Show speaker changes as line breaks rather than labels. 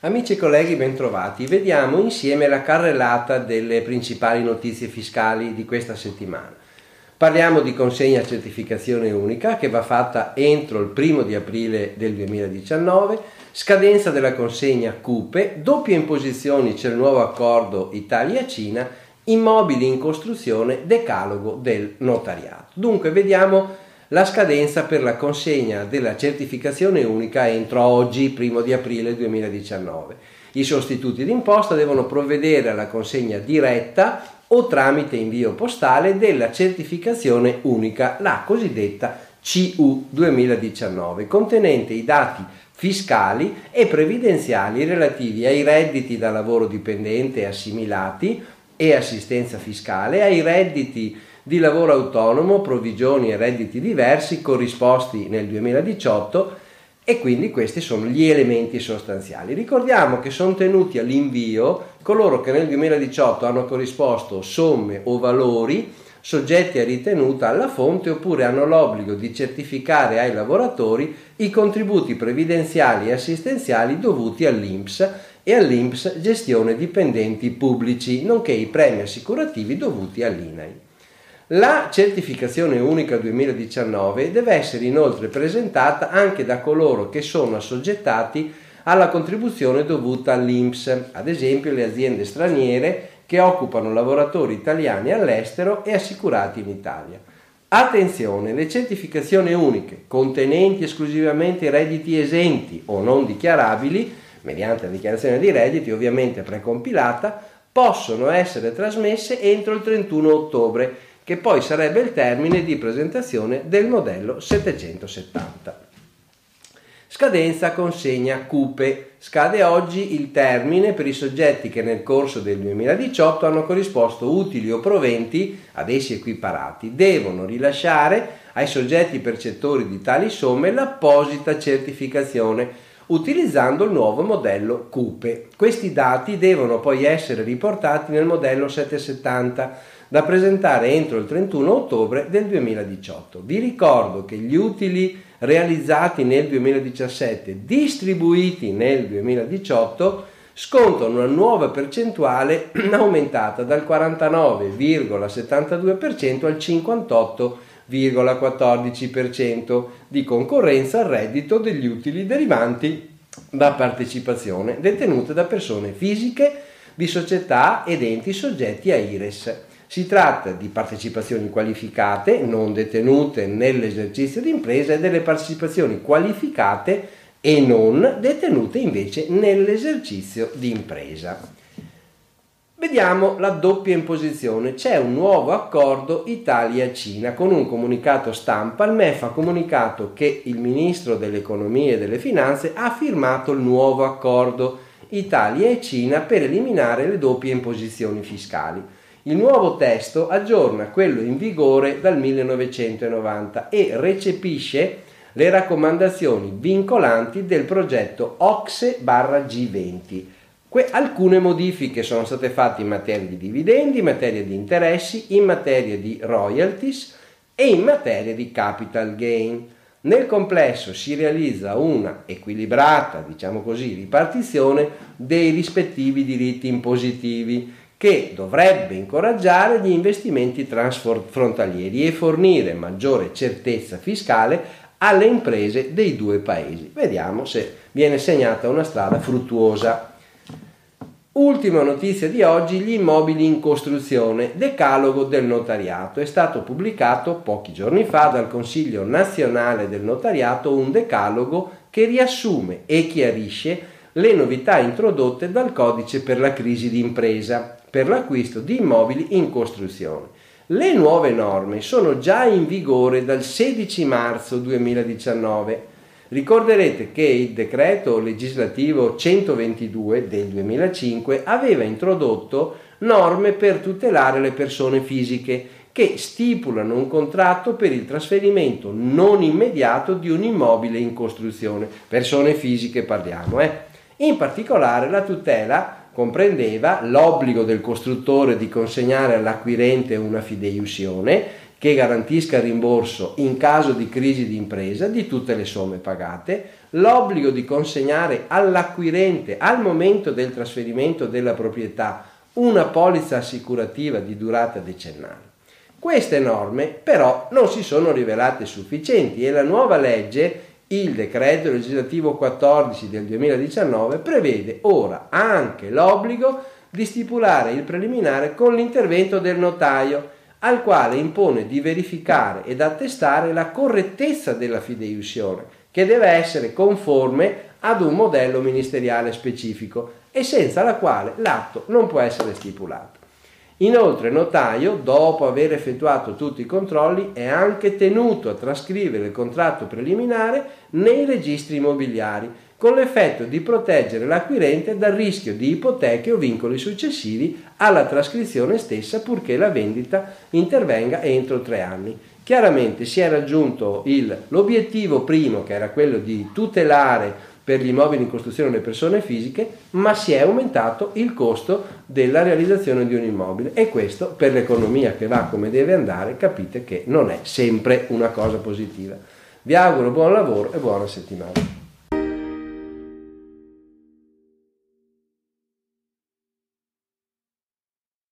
Amici e colleghi, bentrovati. Vediamo insieme la carrellata delle principali notizie fiscali di questa settimana. Parliamo di consegna certificazione unica che va fatta entro il primo di aprile del 2019, scadenza della consegna CUPE, doppie imposizioni c'è il nuovo accordo Italia-Cina, immobili in costruzione, decalogo del notariato. Dunque vediamo la scadenza per la consegna della certificazione unica entro oggi, primo di aprile 2019. I sostituti d'imposta devono provvedere alla consegna diretta o tramite invio postale della certificazione unica, la cosiddetta CU 2019, contenente i dati fiscali e previdenziali relativi ai redditi da lavoro dipendente assimilati e assistenza fiscale, ai redditi di lavoro autonomo, provvigioni e redditi diversi corrisposti nel 2018 e quindi questi sono gli elementi sostanziali. Ricordiamo che sono tenuti all'invio coloro che nel 2018 hanno corrisposto somme o valori soggetti a ritenuta alla fonte oppure hanno l'obbligo di certificare ai lavoratori i contributi previdenziali e assistenziali dovuti all'INPS e all'INPS gestione dipendenti pubblici, nonché i premi assicurativi dovuti all'INAI. La certificazione unica 2019 deve essere inoltre presentata anche da coloro che sono assoggettati alla contribuzione dovuta all'INPS, ad esempio le aziende straniere che occupano lavoratori italiani all'estero e assicurati in Italia. Attenzione, le certificazioni uniche contenenti esclusivamente redditi esenti o non dichiarabili, mediante la dichiarazione di redditi ovviamente precompilata, possono essere trasmesse entro il 31 ottobre che poi sarebbe il termine di presentazione del modello 770. Scadenza consegna CUPE. Scade oggi il termine per i soggetti che nel corso del 2018 hanno corrisposto utili o proventi ad essi equiparati. Devono rilasciare ai soggetti percettori di tali somme l'apposita certificazione utilizzando il nuovo modello CUPE. Questi dati devono poi essere riportati nel modello 770 da presentare entro il 31 ottobre del 2018. Vi ricordo che gli utili realizzati nel 2017 distribuiti nel 2018 scontano una nuova percentuale aumentata dal 49,72% al 58,14% di concorrenza al reddito degli utili derivanti da partecipazione detenute da persone fisiche di società ed enti soggetti a IRES si tratta di partecipazioni qualificate non detenute nell'esercizio d'impresa e delle partecipazioni qualificate e non detenute invece nell'esercizio d'impresa. Vediamo la doppia imposizione. C'è un nuovo accordo Italia-Cina. Con un comunicato stampa il MEF ha comunicato che il ministro dell'economia e delle finanze ha firmato il nuovo accordo Italia e Cina per eliminare le doppie imposizioni fiscali. Il nuovo testo aggiorna quello in vigore dal 1990 e recepisce le raccomandazioni vincolanti del progetto OXE-G20. Que- alcune modifiche sono state fatte in materia di dividendi, in materia di interessi, in materia di royalties e in materia di capital gain. Nel complesso si realizza una equilibrata, diciamo così, ripartizione dei rispettivi diritti impositivi che dovrebbe incoraggiare gli investimenti transfrontalieri e fornire maggiore certezza fiscale alle imprese dei due paesi. Vediamo se viene segnata una strada fruttuosa. Ultima notizia di oggi, gli immobili in costruzione, decalogo del notariato. È stato pubblicato pochi giorni fa dal Consiglio nazionale del notariato un decalogo che riassume e chiarisce le novità introdotte dal codice per la crisi d'impresa per l'acquisto di immobili in costruzione. Le nuove norme sono già in vigore dal 16 marzo 2019. Ricorderete che il decreto legislativo 122 del 2005 aveva introdotto norme per tutelare le persone fisiche che stipulano un contratto per il trasferimento non immediato di un immobile in costruzione. Persone fisiche parliamo, eh? In particolare la tutela comprendeva l'obbligo del costruttore di consegnare all'acquirente una fideiussione che garantisca il rimborso in caso di crisi di impresa di tutte le somme pagate, l'obbligo di consegnare all'acquirente al momento del trasferimento della proprietà una polizza assicurativa di durata decennale. Queste norme però non si sono rivelate sufficienti e la nuova legge, il decreto legislativo 14 del 2019, prevede ora anche l'obbligo di stipulare il preliminare con l'intervento del notaio al quale impone di verificare ed attestare la correttezza della fideiussione, che deve essere conforme ad un modello ministeriale specifico e senza la quale l'atto non può essere stipulato. Inoltre il notaio, dopo aver effettuato tutti i controlli, è anche tenuto a trascrivere il contratto preliminare nei registri immobiliari, con l'effetto di proteggere l'acquirente dal rischio di ipoteche o vincoli successivi alla trascrizione stessa purché la vendita intervenga entro tre anni. Chiaramente si è raggiunto il, l'obiettivo primo, che era quello di tutelare per gli immobili in costruzione le persone fisiche, ma si è aumentato il costo della realizzazione di un immobile e questo per l'economia che va come deve andare capite che non è sempre una cosa positiva. Vi auguro buon lavoro e buona settimana.